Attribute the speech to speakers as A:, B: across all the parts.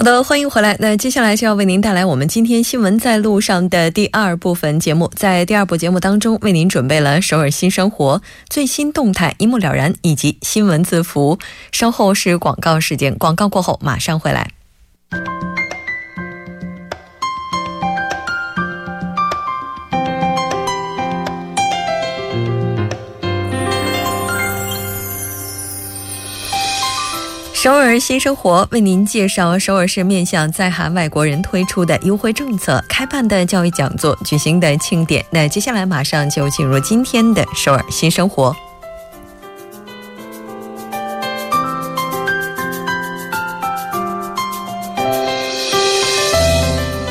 A: 好的，欢迎回来。那接下来就要为您带来我们今天新闻在路上的第二部分节目。在第二部节目当中，为您准备了首尔新生活最新动态一目了然，以及新闻字符。稍后是广告时间，广告过后马上回来。首尔新生活为您介绍首尔市面向在韩外国人推出的优惠政策、开办的教育讲座、举行的庆典。那接下来马上就进入今天的首尔新生活。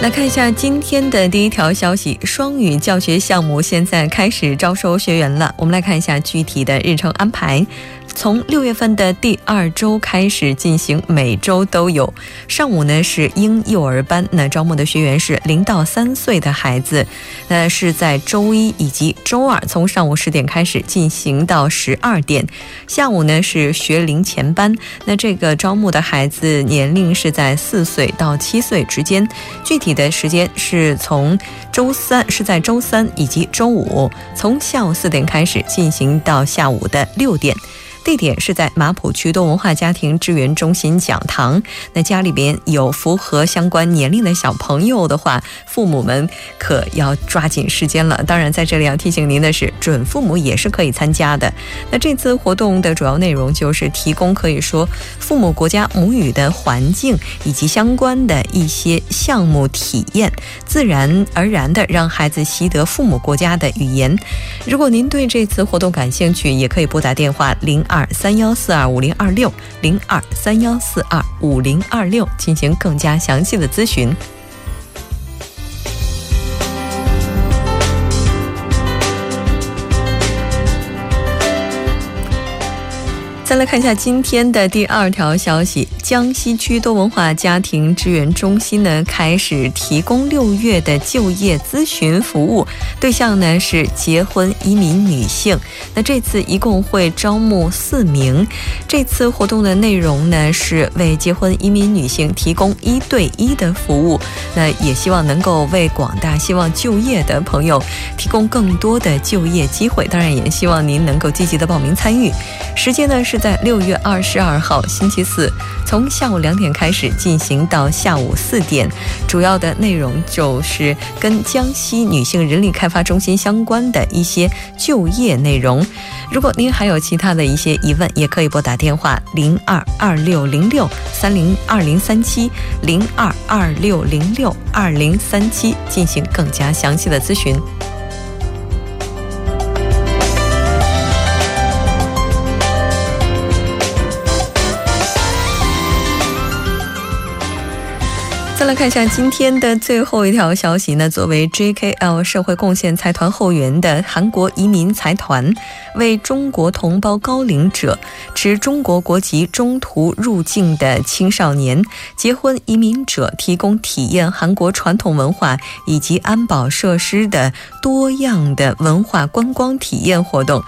A: 来看一下今天的第一条消息：双语教学项目现在开始招收学员了。我们来看一下具体的日程安排。从六月份的第二周开始进行，每周都有。上午呢是婴幼儿班，那招募的学员是零到三岁的孩子。那是在周一以及周二，从上午十点开始进行到十二点。下午呢是学龄前班，那这个招募的孩子年龄是在四岁到七岁之间。具体的时间是从周三是在周三以及周五，从下午四点开始进行到下午的六点。地点是在马浦区多文化家庭支援中心讲堂。那家里边有符合相关年龄的小朋友的话，父母们可要抓紧时间了。当然，在这里要提醒您的是，准父母也是可以参加的。那这次活动的主要内容就是提供可以说父母国家母语的环境以及相关的一些项目体验，自然而然的让孩子习得父母国家的语言。如果您对这次活动感兴趣，也可以拨打电话零。二三幺四二五零二六零二三幺四二五零二六进行更加详细的咨询。再来看一下今天的第二条消息：江西区多文化家庭支援中心呢开始提供六月的就业咨询服务，对象呢是结婚移民女性。那这次一共会招募四名。这次活动的内容呢是为结婚移民女性提供一对一的服务。那也希望能够为广大希望就业的朋友提供更多的就业机会。当然，也希望您能够积极的报名参与。时间呢是。在六月二十二号星期四，从下午两点开始进行到下午四点，主要的内容就是跟江西女性人力开发中心相关的一些就业内容。如果您还有其他的一些疑问，也可以拨打电话零二二六零六三零二零三七零二二六零六二零三七进行更加详细的咨询。再来看一下今天的最后一条消息呢。作为 JKL 社会贡献财团后援的韩国移民财团，为中国同胞高龄者、持中国国籍中途入境的青少年、结婚移民者提供体验韩国传统文化以及安保设施的多样的文化观光体验活动。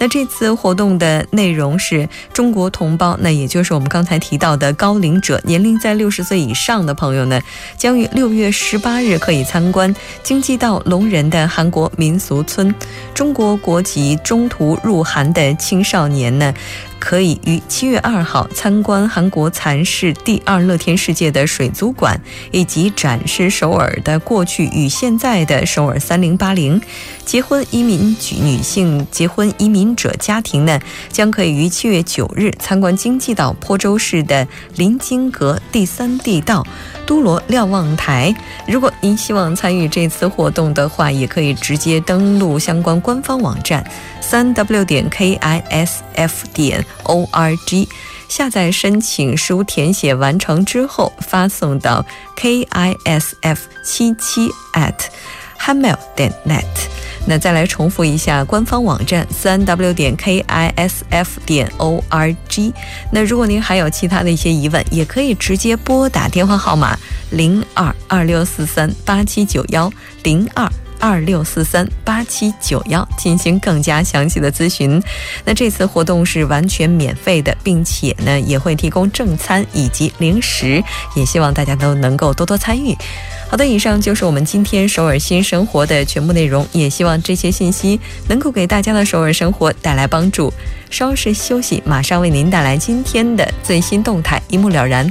A: 那这次活动的内容是中国同胞，那也就是我们刚才提到的高龄者，年龄在六十岁以上的朋友呢，将于六月十八日可以参观京畿道龙仁的韩国民俗村。中国国籍中途入韩的青少年呢，可以于七月二号参观韩国蚕室第二乐天世界的水族馆，以及展示首尔的过去与现在的首尔三零八零。结婚移民女性结婚移民者家庭呢，将可以于七月九日参观京畿道坡州市的临津阁第三地道、都罗瞭望台。如果您希望参与这次活动的话，也可以直接登录相关官方网站三 w 点 k i s f 点 o r g，下载申请书填写完成之后，发送到 k i s f 七七 at hmail 点 net。那再来重复一下官方网站三 w 点 k i s f 点 o r g。那如果您还有其他的一些疑问，也可以直接拨打电话号码零二二六四三八七九幺零二二六四三八七九幺进行更加详细的咨询。那这次活动是完全免费的，并且呢也会提供正餐以及零食，也希望大家都能够多多参与。好的，以上就是我们今天首尔新生活的全部内容，也希望这些信息能够给大家的首尔生活带来帮助。稍事休息，马上为您带来今天的最新动态，一目了然。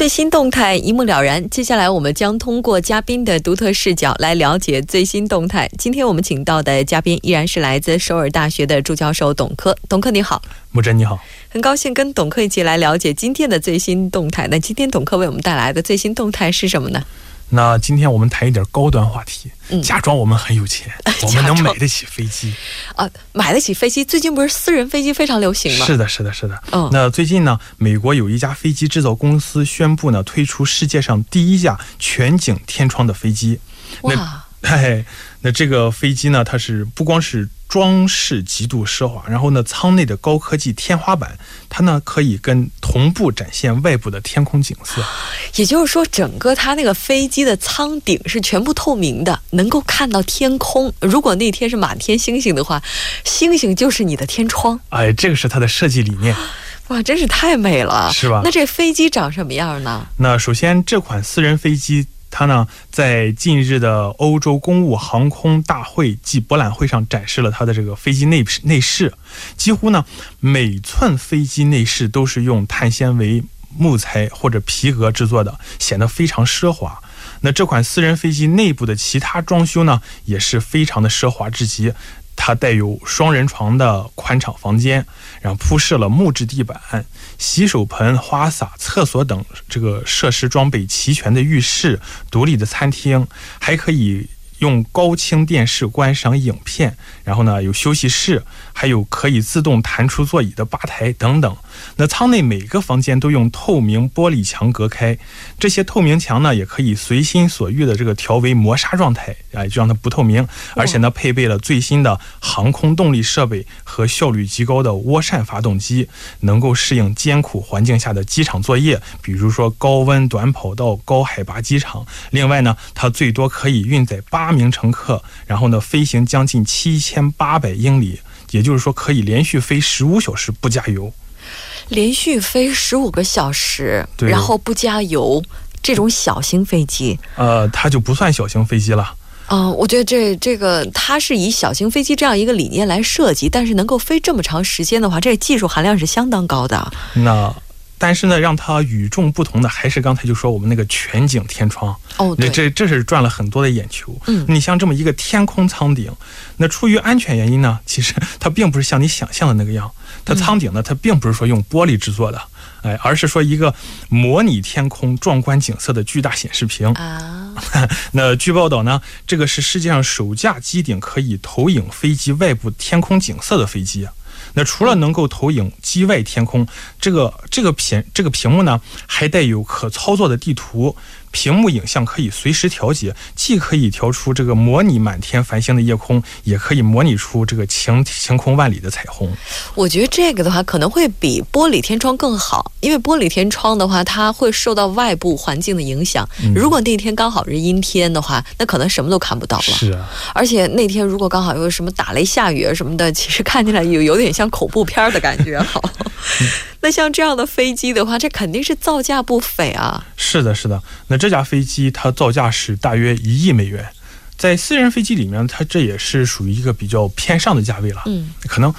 A: 最新动态一目了然。接下来，我们将通过嘉宾的独特视角来了解最新动态。今天我们请到的嘉宾依然是来自首尔大学的助教授董科。董科你好，
B: 木真你好，
A: 很高兴跟董科一起来了解今天的最新动态。那今天董科为我们带来的最新动态是什么呢？
B: 那今天我们谈一点高端话题，
A: 嗯
B: 假装我们很有钱，我们能买得起飞机。
A: 啊，买得起飞机，最近不是私人飞机非常流行吗？
B: 是的，是的，是的。
A: 嗯
B: 那最近呢，美国有一家飞机制造公司宣布呢，推出世界上第一架全景天窗的飞机。
A: 哇，
B: 嘿，那这个飞机呢，它是不光是装饰极度奢华，然后呢，舱内的高科技天花板，它呢可以跟同步展现外部的天空景色。
A: 也就是说，整个它那个飞机的舱顶是全部透明的，能够看到天空。如果那天是满天星星的话，星星就是你的天窗。
B: 哎，这个是它的设计理念。
A: 哇，真是太美了，
B: 是吧
A: 那这飞机长什么样呢？
B: 那首先，这款私人飞机，它呢在近日的欧洲公务航空大会暨博览会上展示了它的这个飞机内饰内饰，几乎呢每寸飞机内饰都是用碳纤维、木材或者皮革制作的，显得非常奢华。那这款私人飞机内部的其他装修呢，也是非常的奢华至极。它带有双人床的宽敞房间，然后铺设了木质地板、洗手盆、花洒、厕所等这个设施装备齐全的浴室、独立的餐厅，还可以用高清电视观赏影片。然后呢，有休息室，还有可以自动弹出座椅的吧台等等。那舱内每个房间都用透明玻璃墙隔开，这些透明墙呢，也可以随心所欲的这个调为磨砂状态，哎，就让它不透明。而且呢，配备了最新的航空动力设备和效率极高的涡扇发动机，能够适应艰苦环境下的机场作业，比如说高温短跑道、高海拔机场。另外呢，它最多可以运载八名乘客，然后呢，飞行将近七千八百英里，也就是说可以连续飞十五小时不加油。
A: 连续飞十五个小时，
B: 对
A: 然后不加油，这种小型飞机，
B: 呃，它就不算小型飞机了。
A: 啊、我觉得这这个它是以小型飞机这样一个理念来设计，但是能够飞这么长时间的话，这技术含量是相当高的。
B: 那但是呢，让它与众不同的还是刚才就说我们那个全景天窗。
A: 哦，
B: 那，这这是赚了很多的眼球。
A: 嗯
B: 你像这么一个天空舱顶，那出于安全原因呢，其实它并不是像你想象的那个样。它舱顶呢，它并不是说用玻璃制作的，哎，而是说一个模拟天空壮观景色的巨大显示屏。
A: 啊，
B: 那据报道呢，这个是世界上首架机顶可以投影飞机外部天空景色的飞机。那除了能够投影机外天空，这个这个屏这个屏幕呢，还带有可操作的地图。屏幕影像可以随时调节，既可以调出这个模拟满天繁星的夜空，也可以模拟出这个晴晴空万里的彩虹。
A: 我觉得这个的话可能会比玻璃天窗更好，因为玻璃天窗的话，它会受到外部环境的影响。如果那天刚好是阴天的话，那可能什么都看不到了。
B: 是啊，
A: 而且那天如果刚好又什么打雷下雨什么的，其实看起来有有点像恐怖片的感觉。好。那像这样的飞机的话，这肯定是造价不菲啊。
B: 是的，是的。那这架飞机它造价是大约一亿美元，在私人飞机里面，它这也是属于一个比较偏上的价位了。嗯，可能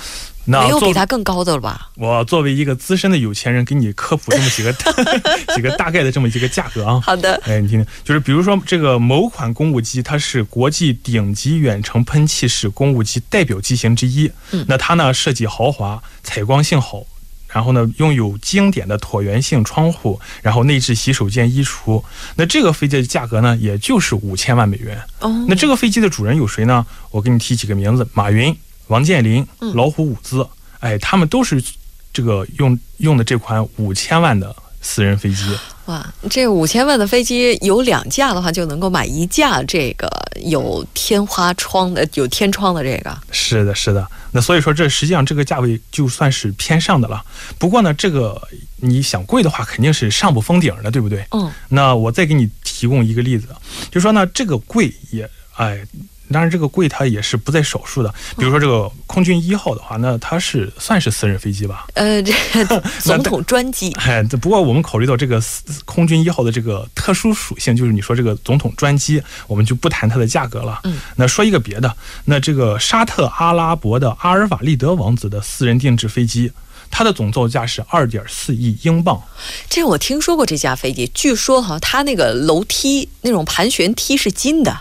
B: 那
A: 没有比它更高的了吧？
B: 我作为一个资深的有钱人，给你科普这么几个 几个大概的这么一个价格啊。
A: 好的。
B: 哎，你听听，就是比如说这个某款公务机，它是国际顶级远程喷气式公务机代表机型之一。嗯。那它呢，设计豪华，采光性好。然后呢，拥有经典的椭圆形窗户，然后内置洗手间、衣橱。那这个飞机的价格呢，也就是五千万美元。哦，那这个飞机的主人有谁呢？我给你提几个名字：马云、王健林、老虎伍兹。哎，他们都是这个用用的这款五千万的。私人飞机
A: 哇，这五千万的飞机有两架的话，就能够买一架这个有天花窗的、有天窗的这个。
B: 是的，是的。那所以说，这实际上这个价位就算是偏上的了。不过呢，这个你想贵的话，肯定是上不封顶的，对不对？嗯。那我再给你提供一个例子，就说呢，这个贵也哎。当然，这个贵它也是不在少数的。比如说这个空军一号的话，那它是算是私人飞机吧？
A: 呃，这总统专机。
B: 哎，不过我们考虑到这个空军一号的这个特殊属性，就是你说这个总统专机，我们就不谈它的价格了。嗯。那说一个别的，那这个沙特阿拉伯的阿尔法利德王子的私人定制飞机，它的总造价是二点四亿英镑。
A: 这我听说过这架飞机，据说哈，它那个楼梯那种盘旋梯是金的。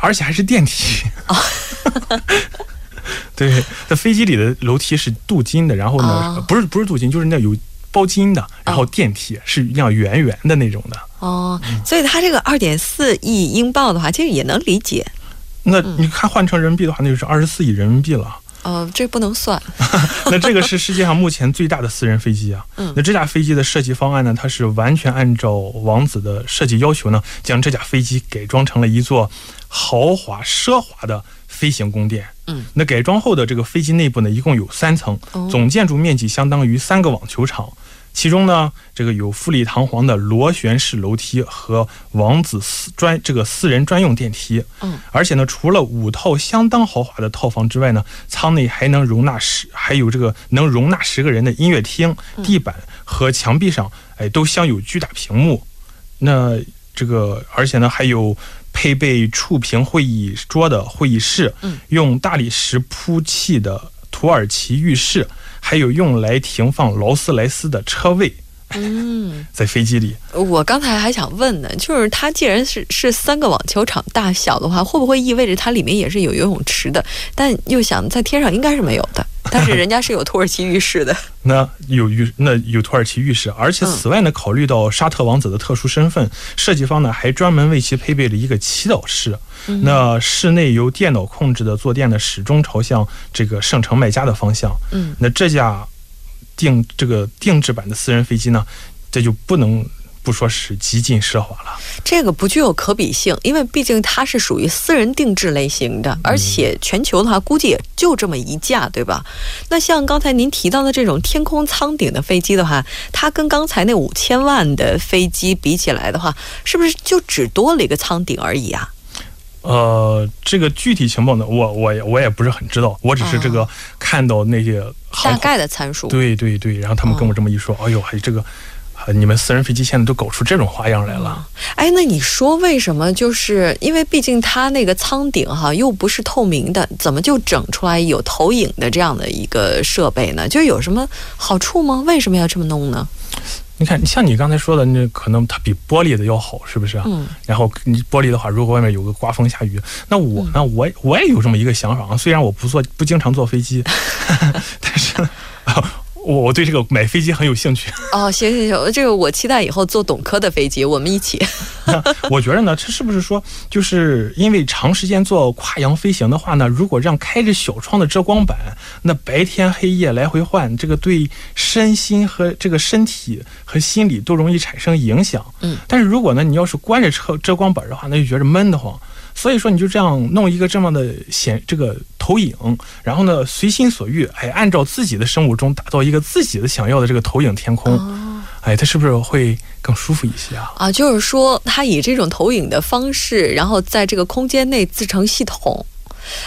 B: 而且还是电梯啊！对，在飞机里的楼梯是镀金的，然后呢，不是不是镀金，就是那有包金的，然后电梯是一样圆圆的那种的。
A: 哦，所以它这个二点四亿英镑的话，其实也能理解。
B: 那你看换成人民币的话，那就是二十四亿人民币了。
A: 呃，这不能算。
B: 那这个是世界上目前最大的私人飞机啊。嗯。那这架飞机的设计方案呢，它是完全按照王子的设计要求呢，将这架飞机改装成了一座豪华奢华的飞行宫殿。嗯。那改装后的这个飞机内部呢，一共有三层，总建筑面积相当于三个网球场。其中呢，这个有富丽堂皇的螺旋式楼梯和王子私专这个私人专用电梯。嗯，而且呢，除了五套相当豪华的套房之外呢，舱内还能容纳十，还有这个能容纳十个人的音乐厅，地板和墙壁上，哎，都镶有巨大屏幕。那这个，而且呢，还有配备触屏会议桌的会议室，嗯，用大理石铺砌的土耳其浴室。还有用来停放劳斯莱斯的车位，嗯，在飞机里。
A: 我刚才还想问呢，就是它既然是是三个网球场大小的话，会不会意味着它里面也是有游泳池的？但又想在天上应该是没有的。但是人家是有土耳其浴室的，
B: 那有浴那有土耳其浴室，而且此外呢，考虑到沙特王子的特殊身份，设计方呢还专门为其配备了一个祈祷室。那室内由电脑控制的坐垫呢，始终朝向这个圣城卖家的方向。嗯，那这架定这个定制版的私人飞机呢，这就不能。不说是极尽奢华了，
A: 这个不具有可比性，因为毕竟它是属于私人定制类型的，而且全球的话估计也就这么一架，对吧？那像刚才您提到的这种天空舱顶的飞机的话，它跟刚才那五千万的飞机比起来的话，是不是就只多了一个舱顶而已啊？
B: 呃，这个具体情况呢，我我也我也不是很知道，我只是这个看到那些
A: 大概的参数，
B: 对对对，然后他们跟我这么一说，哎呦，还这个。你们私人飞机现在都搞出这种花样来了？
A: 哎，那你说为什么？就是因为毕竟它那个舱顶哈又不是透明的，怎么就整出来有投影的这样的一个设备呢？就有什么好处吗？为什么要这么弄呢？
B: 你看，像你刚才说的，那可能它比玻璃的要好，是不是？嗯。然后你玻璃的话，如果外面有个刮风下雨，那我呢，我我也有这么一个想法啊。虽然我不坐，不经常坐飞机，但是。我我对这个买飞机很有兴趣
A: 哦，行行行，这个我期待以后坐董科的飞机，我们一起。
B: 我觉得呢，这是不是说，就是因为长时间做跨洋飞行的话呢，如果让开着小窗的遮光板，那白天黑夜来回换，这个对身心和这个身体和心理都容易产生影响。
A: 嗯，
B: 但是如果呢，你要是关着车遮光板的话，那就觉着闷得慌。所以说，你就这样弄一个这么的显这个投影，然后呢，随心所欲，哎，按照自己的生物钟打造一个自己的想要的这个投影天空，哎，它是不是会更舒服一些啊？
A: 啊，就是说，它以这种投影的方式，然后在这个空间内自成系统，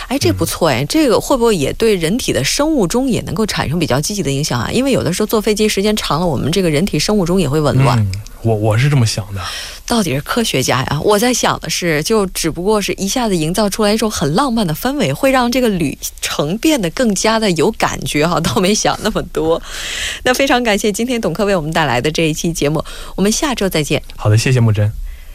A: 哎，这不错哎，这个会不会也对人体的生物钟也能够产生比较积极的影响啊？因为有的时候坐飞机时间长了，我们这个人体生物钟也会紊乱。
B: 我我是这么想的。
A: 到底是科学家呀？我在想的是，就只不过是一下子营造出来一种很浪漫的氛围，会让这个旅程变得更加的有感觉哈。倒没想那么多。那非常感谢今天董科为我们带来的这一期节目，我们下周再见。
B: 好的，谢谢木真。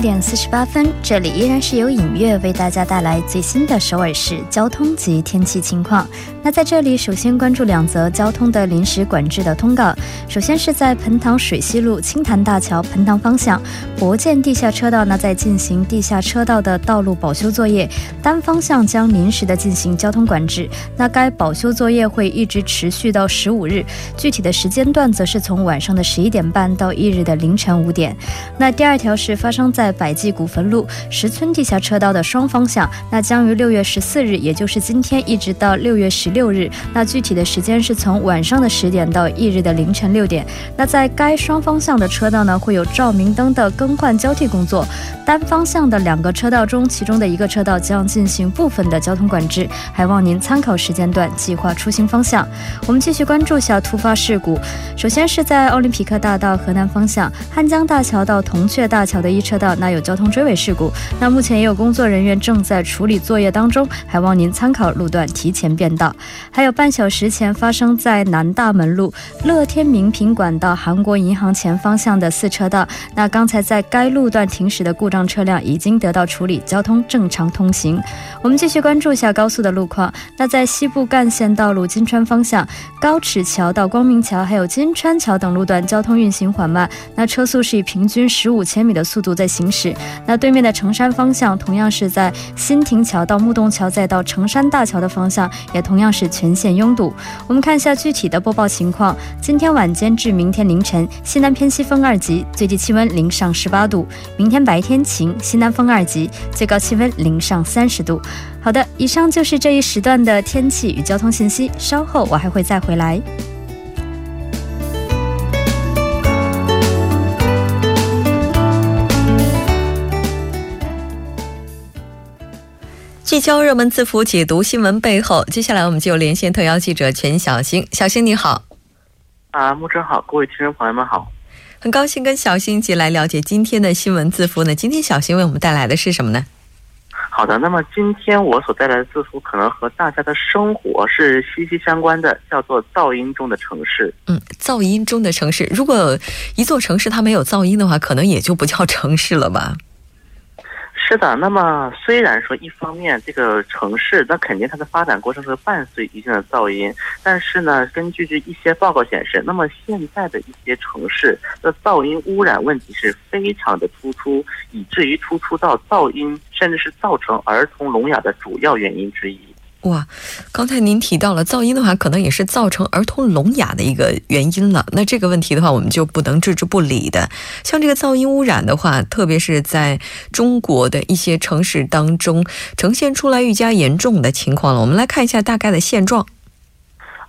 C: 六点四十八分，这里依然是由影月为大家带来最新的首尔市交通及天气情况。那在这里，首先关注两则交通的临时管制的通告。首先是在盆塘水西路青潭大桥盆塘方向博建地下车道，呢在进行地下车道的道路保修作业，单方向将临时的进行交通管制。那该保修作业会一直持续到十五日，具体的时间段则是从晚上的十一点半到翌日的凌晨五点。那第二条是发生在百济古坟路石村地下车道的双方向，那将于六月十四日，也就是今天，一直到六月十。六日，那具体的时间是从晚上的十点到翌日的凌晨六点。那在该双方向的车道呢，会有照明灯的更换交替工作。单方向的两个车道中，其中的一个车道将进行部分的交通管制，还望您参考时间段计划出行方向。我们继续关注下突发事故。首先是在奥林匹克大道河南方向汉江大桥到铜雀大桥的一车道，那有交通追尾事故。那目前也有工作人员正在处理作业当中，还望您参考路段提前变道。还有半小时前发生在南大门路乐天名品馆到韩国银行前方向的四车道，那刚才在该路段停驶的故障车辆已经得到处理，交通正常通行。我们继续关注一下高速的路况。那在西部干线道路金川方向高尺桥到光明桥，还有金川桥等路段交通运行缓慢，那车速是以平均十五千米的速度在行驶。那对面的成山方向同样是在新亭桥到木洞桥再到成山大桥的方向，也同样是。全线拥堵。我们看一下具体的播报情况。今天晚间至明天凌晨，西南偏西风二级，最低气温零上十八度。明天白天晴，西南风二级，最高气温零上三十度。好的，以上就是这一时段的天气与交通信息。稍后我还会再回来。
A: 聚焦热门字符，解读新闻背后。接下来，我们就连线特邀记者全小星。小星你好，
D: 啊，木真好，各位听众朋友们好，
A: 很高兴跟小星一起来了解今天的新闻字符呢。今天小星为我们带来的是什么呢？
D: 好的，那么今天我所带来的字符可能和大家的生活是息息相关的，叫做噪音中的城市。
A: 嗯，噪音中的城市，如果一座城市它没有噪音的话，可能也就不叫城市了吧。
D: 是的，那么虽然说一方面这个城市，那肯定它的发展过程是伴随一定的噪音，但是呢，根据这一些报告显示，那么现在的一些城市的噪音污染问题是非常的突出，以至于突出到噪音甚至是造成儿童聋哑的主要原因之一。
A: 哇，刚才您提到了噪音的话，可能也是造成儿童聋哑的一个原因了。那这个问题的话，我们就不能置之不理的。像这个噪音污染的话，特别是在中国的一些城市当中，呈现出来愈加严重的情况了。我们来看一下大概的现状。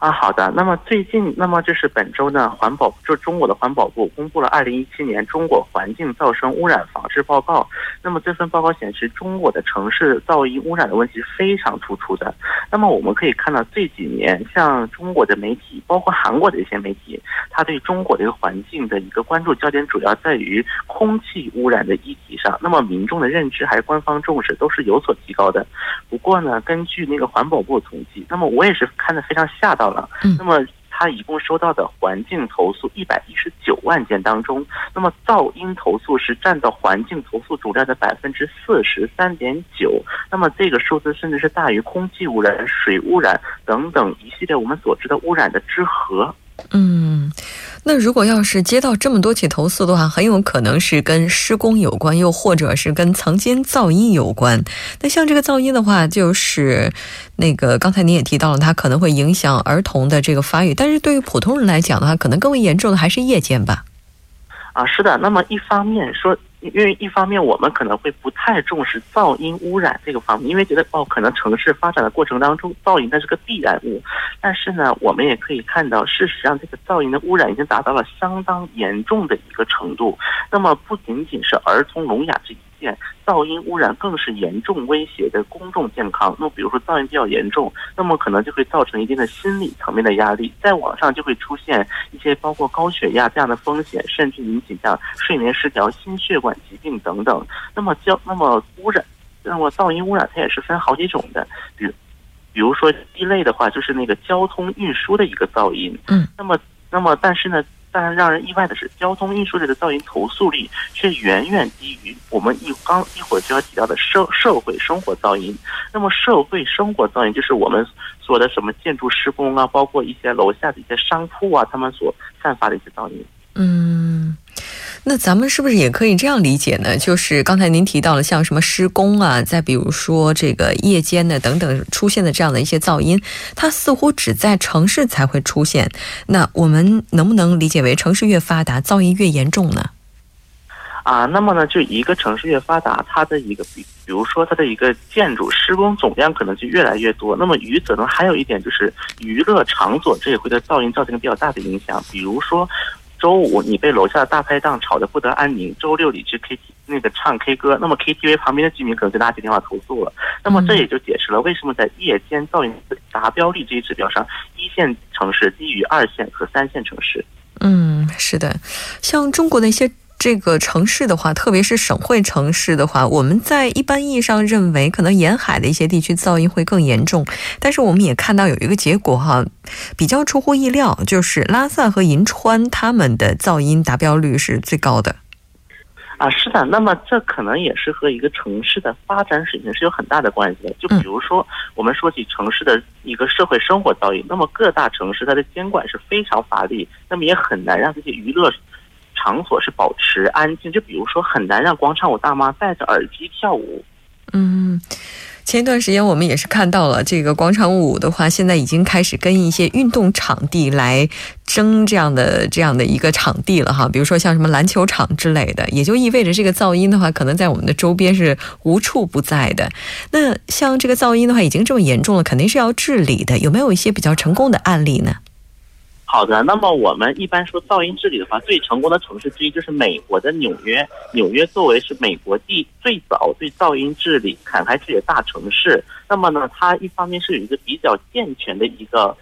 D: 啊，好的。那么最近，那么就是本周呢，环保就中国的环保部公布了二零一七年中国环境噪声污染防治报告。那么这份报告显示，中国的城市噪音污染的问题是非常突出的。那么我们可以看到，这几年像中国的媒体，包括韩国的一些媒体，它对中国的一个环境的一个关注焦点主要在于空气污染的议题上。那么民众的认知还是官方重视都是有所提高的。不过呢，根据那个环保部统计，那么我也是看得非常吓到。
A: 嗯，
D: 那么他一共收到的环境投诉一百一十九万件当中，那么噪音投诉是占到环境投诉总量的百分之四十三点九，那么这个数字甚至是大于空气污染、水污染等等一系列我们所知的污染的之和。
A: 嗯。那如果要是接到这么多起投诉的话，很有可能是跟施工有关，又或者是跟曾经噪音有关。那像这个噪音的话，就是那个刚才您也提到了，它可能会影响儿童的这个发育，但是对于普通人来讲的话，可能更为严重的还是夜间吧。
D: 啊，是的。那么一方面说。因为一方面，我们可能会不太重视噪音污染这个方面，因为觉得哦，可能城市发展的过程当中，噪音它是个必然物。但是呢，我们也可以看到，事实上这个噪音的污染已经达到了相当严重的一个程度。那么不仅仅是儿童聋哑这。噪音污染更是严重威胁的公众健康。那么，比如说噪音比较严重，那么可能就会造成一定的心理层面的压力，在网上就会出现一些包括高血压这样的风险，甚至引起像睡眠失调、心血管疾病等等。那么交那么污染，那么噪音污染它也是分好几种的，比如比如说一类的话，就是那个交通运输的一个噪音。
A: 嗯。
D: 那么那么但是呢？但是让人意外的是，交通运输类的噪音投诉率却远远低于我们一刚一会儿就要提到的社社会生活噪音。那么，社会生活噪音就是我们说的什么建筑施工啊，包括一些楼下的一些商铺啊，他们所散发的一些噪音。
A: 嗯。那咱们是不是也可以这样理解呢？就是刚才您提到了像什么施工啊，再比如说这个夜间的等等出现的这样的一些噪音，它似乎只在城市才会出现。那我们能不能理解为城市越发达，噪音越严重呢？
D: 啊，那么呢，就一个城市越发达，它的一个比，比如说它的一个建筑施工总量可能就越来越多。那么与此呢，还有一点就是娱乐场所这也会对噪音造成比较大的影响，比如说。周五你被楼下的大排档吵得不得安宁，周六你去 K T 那个唱 K 歌，那么 K T V 旁边的居民可能就拿起电话投诉了。那么这也就解释了为什么在夜间噪音达标率这一指标上，一线城市低于二线和三线城市。
A: 嗯，是的，像中国的一些。这个城市的话，特别是省会城市的话，我们在一般意义上认为，可能沿海的一些地区噪音会更严重。但是我们也看到有一个结果哈，比较出乎意料，就是拉萨和银川他们的噪音达标率是最高的。
D: 啊，是的，那么这可能也是和一个城市的发展水平是有很大的关系的。就比如说，我们说起城市的一个社会生活噪音，那么各大城市它的监管是非常乏力，那么也很难让这些娱乐。场所是保持安静，就比如说很难让广场舞大妈戴着耳机跳舞。
A: 嗯，前一段时间我们也是看到了这个广场舞的话，现在已经开始跟一些运动场地来争这样的这样的一个场地了哈。比如说像什么篮球场之类的，也就意味着这个噪音的话，可能在我们的周边是无处不在的。那像这个噪音的话，已经这么严重了，肯定是要治理的。有没有一些比较成功的案例呢？
D: 好的，那么我们一般说噪音治理的话，最成功的城市之一就是美国的纽约。纽约作为是美国第最早对噪音治理砍开治理的大城市，那么呢，它一方面是有一个比较健全的一个，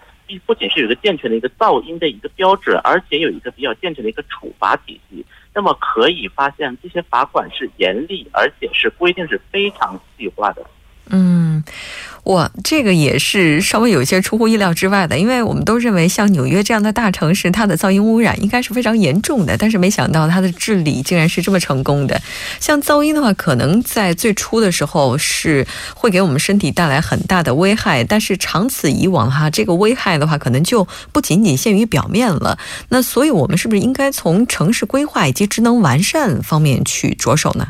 D: 不仅是有一个健全的一个噪音的一个标准，而且有一个比较健全的一个处罚体系。那么可以发现，这些罚款是严厉，而且是规定是非常细化的。
A: 嗯。哇，这个也是稍微有一些出乎意料之外的，因为我们都认为像纽约这样的大城市，它的噪音污染应该是非常严重的，但是没想到它的治理竟然是这么成功的。像噪音的话，可能在最初的时候是会给我们身体带来很大的危害，但是长此以往哈，这个危害的话可能就不仅仅限于表面了。那所以我们是不是应该从城市规划以及职能完善方面去着手呢？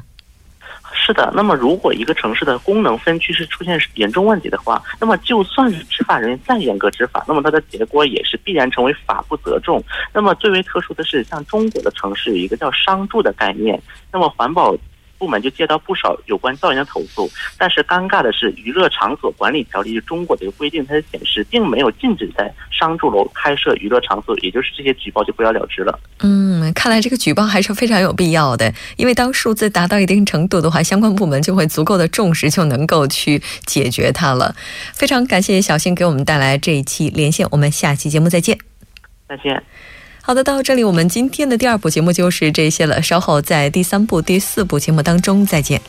D: 是的，那么如果一个城市的功能分区是出现严重问题的话，那么就算是执法人员再严格执法，那么它的结果也是必然成为法不责众。那么最为特殊的是，像中国的城市有一个叫商住的概念，那么环保部门就接到不少有关噪音的投诉。但是尴尬的是，娱乐场所管理条例中国的规定，它显示并没有禁止在商住楼开设娱乐场所，也就是这些举报就不了了之了。
A: 嗯，看来这个举报还是非常有必要的，因为当数字达到一定程度的话，相关部门就会足够的重视，就能够去解决它了。非常感谢小新给我们带来这一期连线，我们下期节目再见。
D: 再见。
A: 好的，到这里我们今天的第二部节目就是这些了，稍后在第三部、第四部节目当中再见。